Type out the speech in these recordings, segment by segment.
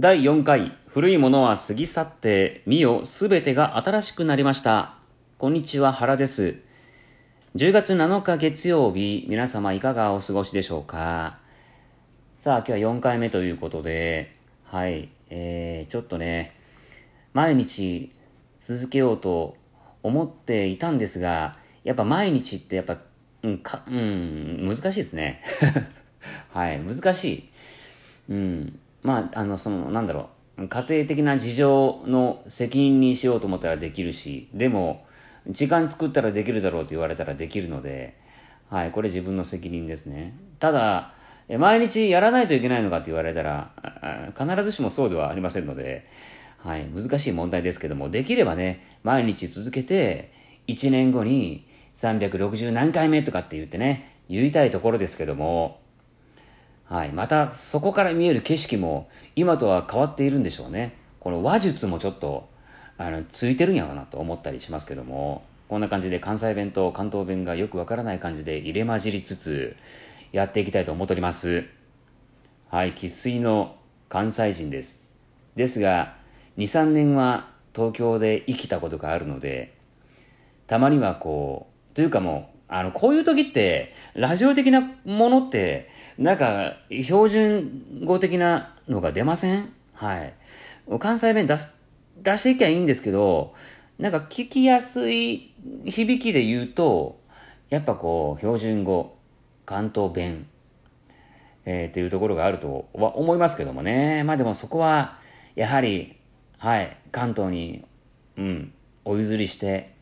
第4回古いものは過ぎ去って見よすべてが新しくなりました。こんにちは原です。10月7日月曜日皆様いかがお過ごしでしょうか？さあ今日は4回目ということではいえー、ちょっとね毎日続けようと思っていたんですがやっぱ毎日ってやっぱうんかうん難しいですね。はい難しい。うん。まあ、あの、その、なんだろう、家庭的な事情の責任にしようと思ったらできるし、でも、時間作ったらできるだろうと言われたらできるので、はい、これ自分の責任ですね。ただ、毎日やらないといけないのかって言われたら、必ずしもそうではありませんので、はい、難しい問題ですけども、できればね、毎日続けて、1年後に360何回目とかって言ってね、言いたいところですけども、はい。また、そこから見える景色も、今とは変わっているんでしょうね。この話術もちょっと、あの、ついてるんやろうなと思ったりしますけども、こんな感じで関西弁と関東弁がよくわからない感じで入れ混じりつつ、やっていきたいと思っております。はい。生粋の関西人です。ですが、2、3年は東京で生きたことがあるので、たまにはこう、というかもう、あの、こういう時って、ラジオ的なものって、なんか、標準語的なのが出ません？はい。関西弁出す、出していきゃいいんですけど、なんか聞きやすい響きで言うと、やっぱこう、標準語、関東弁、えー、っていうところがあるとは思いますけどもね。まあでもそこは、やはり、はい、関東に、うん、お譲りして、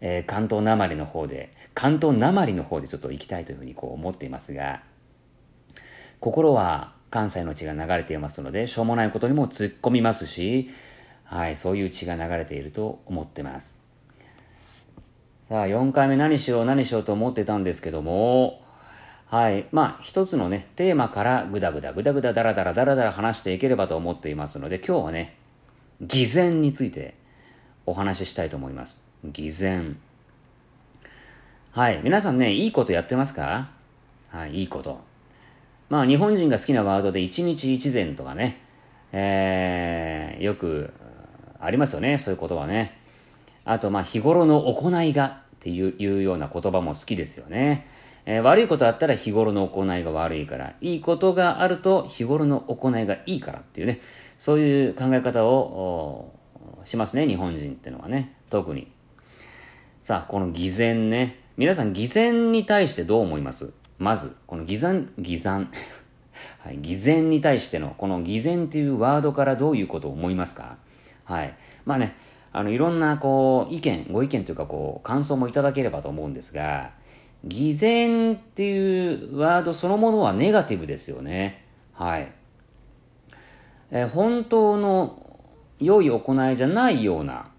えー、関東なまりの方で、関東なまりの方でちょっと行きたいというふうにこう思っていますが、心は関西の血が流れていますので、しょうもないことにも突っ込みますし、はい、そういう血が流れていると思ってます。さあ、4回目何しよう何しようと思ってたんですけども、はい。まあ、一つのね、テーマからぐだぐだぐだぐだだらだらだらだら話していければと思っていますので、今日はね、偽善についてお話ししたいと思います。偽善。はい。皆さんね、いいことやってますか？はい、いいこと。まあ、日本人が好きなワードで一日一善とかね、えー、よくありますよね、そういう言葉ね。あと、まあ、日頃の行いがっていうような言葉も好きですよね。えー、悪いことあったら日頃の行いが悪いから、いいことがあると日頃の行いがいいからっていうね、そういう考え方をしますね、日本人っていうのはね、特に。さあ、この偽善ね。皆さん偽善に対してどう思います？まず、この偽善、偽善。はい、偽善に対しての、この偽善っていうワードからどういうことを思いますか？はい。まあね、あの、いろんな、こう、意見、ご意見というか、こう、感想もいただければと思うんですが、偽善っていうワードそのものはネガティブですよね。はい。え、本当の良い行いじゃないような、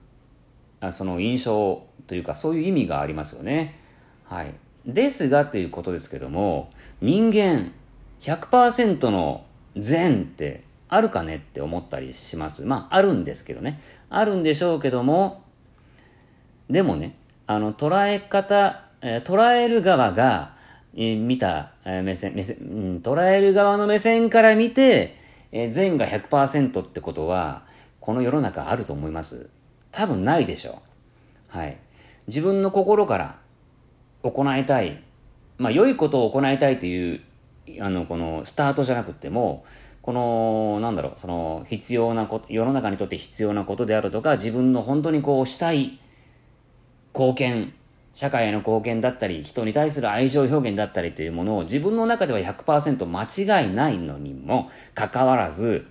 あその印象というかそういう意味がありますよね。はい。ですがということですけども、人間100%の善ってあるかねって思ったりします。まあ、あるんですけどね。あるんでしょうけども、でもね、あの、捉え方、え、捉える側が、え、見た、え、目線、目線、うん、捉える側の目線から見て、え、善が100%ってことは、この世の中あると思います多分ないでしょう。はい。自分の心から行いたい、まあ、良いことを行いたいという、あの、この、スタートじゃなくても、この、なんだろう、その、必要なこと、世の中にとって必要なことであるとか、自分の本当にこう、したい貢献、社会への貢献だったり、人に対する愛情表現だったりというものを自分の中では100%間違いないのにもかかわらず、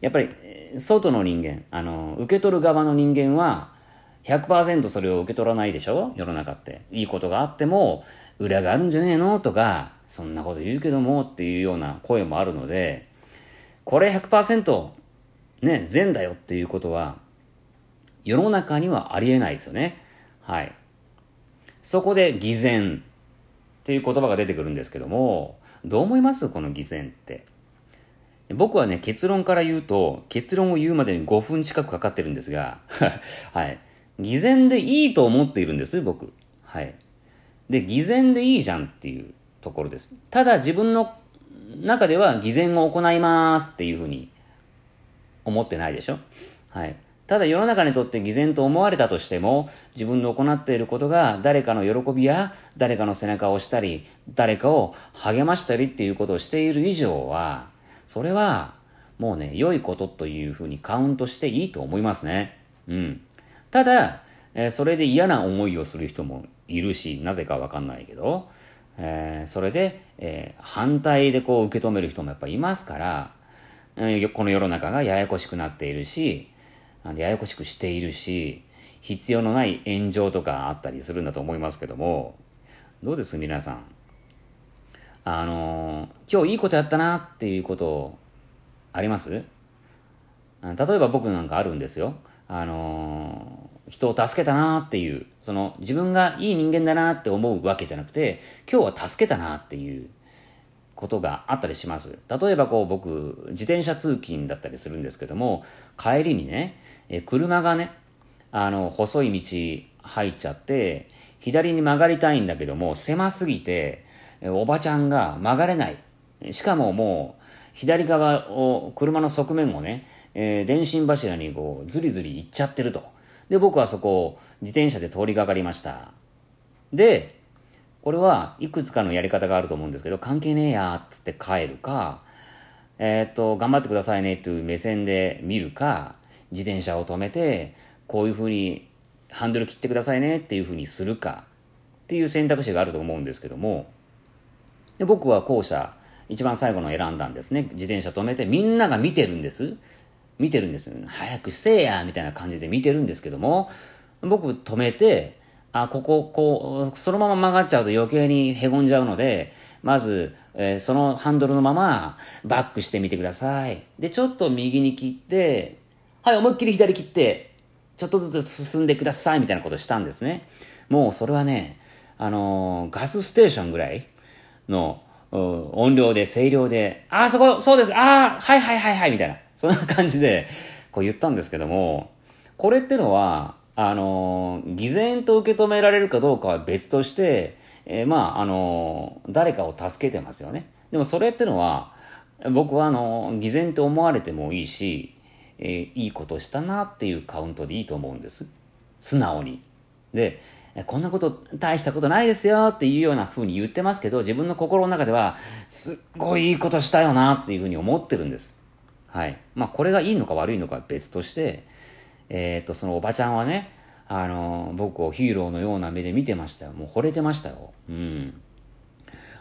やっぱり、外の人間、あの、受け取る側の人間は、100%それを受け取らないでしょ？世の中って。いいことがあっても、裏があるんじゃねえの？とか、そんなこと言うけどもっていうような声もあるので、これ100%ね、善だよっていうことは、世の中にはありえないですよね。はい。そこで偽善っていう言葉が出てくるんですけども、どう思います？この偽善って。僕はね、結論から言うと、結論を言うまでに5分近くかかってるんですが、はい。偽善でいいと思っているんです、僕。はい。で、偽善でいいじゃんっていうところです。ただ自分の中では偽善を行いますっていうふうに思ってないでしょはい。ただ世の中にとって偽善と思われたとしても、自分の行っていることが誰かの喜びや誰かの背中を押したり、誰かを励ましたりっていうことをしている以上は、それはもうね、良いことというふうにカウントしていいと思いますね。うん。ただ、えー、それで嫌な思いをする人もいるし、なぜかわかんないけど、えー、それで、えー、反対でこう受け止める人もやっぱいますから、えー、この世の中がややこしくなっているし、ややこしくしているし、必要のない炎上とかあったりするんだと思いますけども、どうです？皆さん。あの今日いいことやったなっていうことあります？例えば僕なんかあるんですよ。あの人を助けたなっていう、その自分がいい人間だなって思うわけじゃなくて、今日は助けたなっていうことがあったりします。例えばこう僕、自転車通勤だったりするんですけども、帰りにね、え車がね、あの、細い道入っちゃって、左に曲がりたいんだけども、狭すぎて、おばちゃんが曲がれない。しかももう、左側を、車の側面をね、えー、電信柱にこう、ずりずり行っちゃってると。で、僕はそこを自転車で通りがかりました。で、これはいくつかのやり方があると思うんですけど、関係ねえやっつって帰るか、えー、っと、頑張ってくださいねっていう目線で見るか、自転車を止めて、こういうふうにハンドル切ってくださいねっていうふうにするかっていう選択肢があると思うんですけども、で僕は後者、一番最後の選んだんですね。自転車止めて、みんなが見てるんです。見てるんです。早くせえやみたいな感じで見てるんですけども、僕止めて、あ、ここ、こう、そのまま曲がっちゃうと余計に凹んじゃうので、まず、えー、そのハンドルのままバックしてみてください。で、ちょっと右に切って、はい、思いっきり左切って、ちょっとずつ進んでくださいみたいなことしたんですね。もうそれはね、あのー、ガスステーションぐらいの音量で、声量で、あ、そこ、そうです、あはいはいはいはい、みたいな。そんな感じで、こう言ったんですけども、これってのは、あの、偽善と受け止められるかどうかは別として、えー、まあ、あの、誰かを助けてますよね。でもそれってのは、僕はあの、偽善って思われてもいいし、えいいことしたなっていうカウントでいいと思うんです。素直に。で、こんなこと大したことないですよっていうような風に言ってますけど、自分の心の中では、すっごいいいことしたよなっていう風に思ってるんです。はい。まあ、これがいいのか悪いのかは別として、えっ、と、そのおばちゃんはね、あの、僕をヒーローのような目で見てましたよ。もう惚れてましたよ。うん。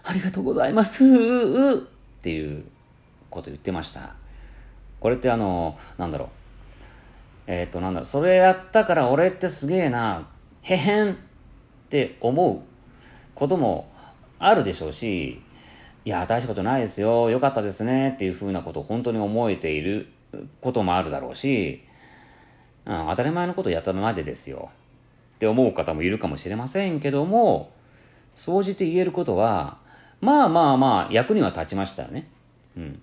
ありがとうございますっていうこと言ってました。これってあの、なんだろう。えっ、と、なんだろう。それやったから俺ってすげえな、へへんって思うこともあるでしょうし、いや、大したことないですよ、よかったですねっていうふうなことを本当に思えていることもあるだろうし、うん、当たり前のことをやったまでですよって思う方もいるかもしれませんけども、総じて言えることは、まあまあまあ役には立ちましたよね。うん。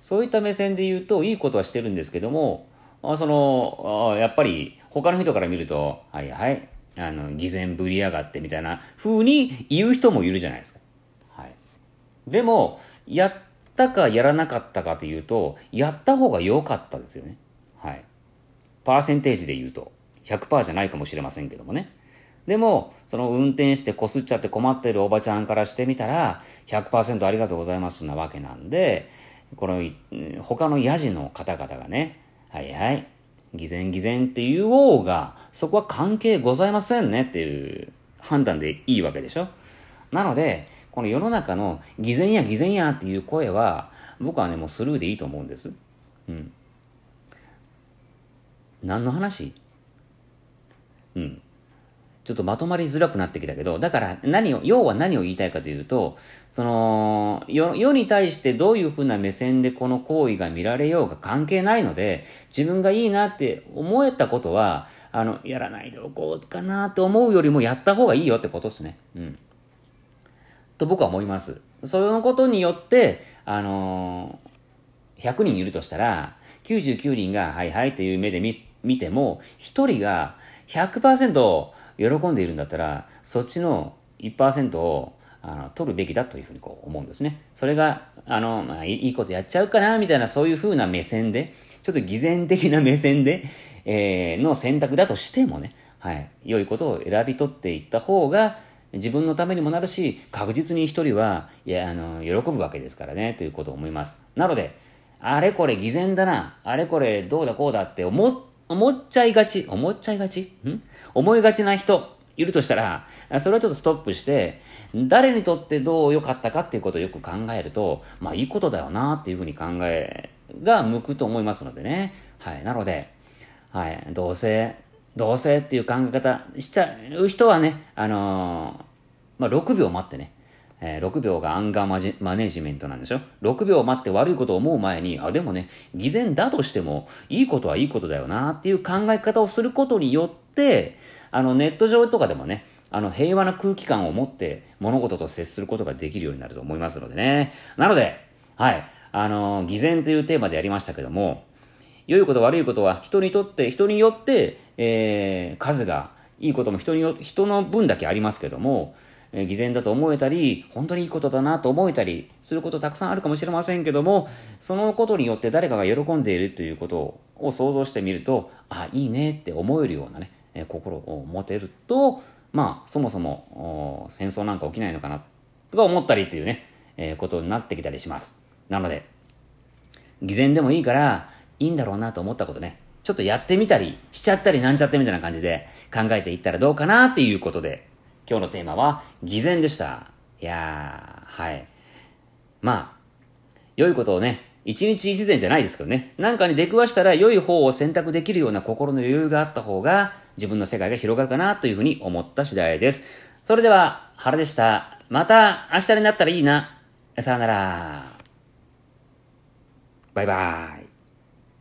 そういった目線で言うと、いいことはしてるんですけども、あその、あやっぱり他の人から見ると、はいはい、あの、偽善ぶりやがってみたいな風に言う人もいるじゃないですか。でも、やったかやらなかったかというと、やった方が良かったですよね。はい。パーセンテージで言うと、100%じゃないかもしれませんけどもね。でも、その運転してこすっちゃって困ってるおばちゃんからしてみたら、100%ありがとうございますなわけなんで、この、他のヤジの方々がね、はいはい、偽善偽善って言おうが、そこは関係ございませんねっていう判断でいいわけでしょ。なので、この世の中の偽善や偽善やっていう声は、僕はね、もうスルーでいいと思うんです。うん。何の話？うん。ちょっとまとまりづらくなってきたけど、だから何を、要は何を言いたいかというと、その、世世に対してどういうふうな目線でこの行為が見られようが関係ないので、自分がいいなって思えたことは、あの、やらないでおこうかなと思うよりもやった方がいいよってことですね。うん。と僕は思います。そのことによって、あのー、100人いるとしたら、99人がはいはいという目で見見ても、1人が100%喜んでいるんだったら、そっちの1%をあの取るべきだというふうにこう思うんですね。それが、あの、まあ、いいことやっちゃうかな、みたいなそういうふうな目線で、ちょっと偽善的な目線で、えー、の選択だとしてもね、はい、良いことを選び取っていった方が、自分のためにもなるし、確実に一人は、いや、あの、喜ぶわけですからね、ということを思います。なので、あれこれ偽善だな、あれこれどうだこうだって思、思っちゃいがち、思っちゃいがち？ん？思いがちな人、いるとしたら、それはちょっとストップして、誰にとってどう良かったかっていうことをよく考えると、まあいいことだよなっていうふうに考えが向くと思いますのでね。はい。なので、はい。どうせ、どうせっていう考え方しちゃう人はね、あのー、まあ6秒待ってね、えー、6秒がアンガーマネジメントなんでしょ ?6 秒待って悪いことを思う前に、あ、でもね、偽善だとしても、いいことはいいことだよなっていう考え方をすることによって、あの、ネット上とかでもね、あの、平和な空気感を持って物事と接することができるようになると思いますのでね。なので、はい、あの、偽善というテーマでやりましたけども、良いこと悪いことは人にとって、人によって、えー、数が、いいことも人によ、人の分だけありますけども、えー、偽善だと思えたり、本当にいいことだなと思えたりすることたくさんあるかもしれませんけども、そのことによって誰かが喜んでいるということを想像してみると、あ、いいねって思えるようなね、え心を持てると、まあ、そもそも戦争なんか起きないのかなとか思ったりっていうね、えー、ことになってきたりします。なので、偽善でもいいから、いいんだろうなと思ったことね、ちょっとやってみたり、しちゃったりなんちゃってみたいな感じで考えていったらどうかなっていうことで、今日のテーマは、偽善でした。いやー、はい。まあ、良いことをね、一日一善じゃないですけどね、なんかに出くわしたら良い方を選択できるような心の余裕があった方が、自分の世界が広がるかなというふうに思った次第です。それでは、原でした。また明日になったらいいな。さよなら。バイバーイ。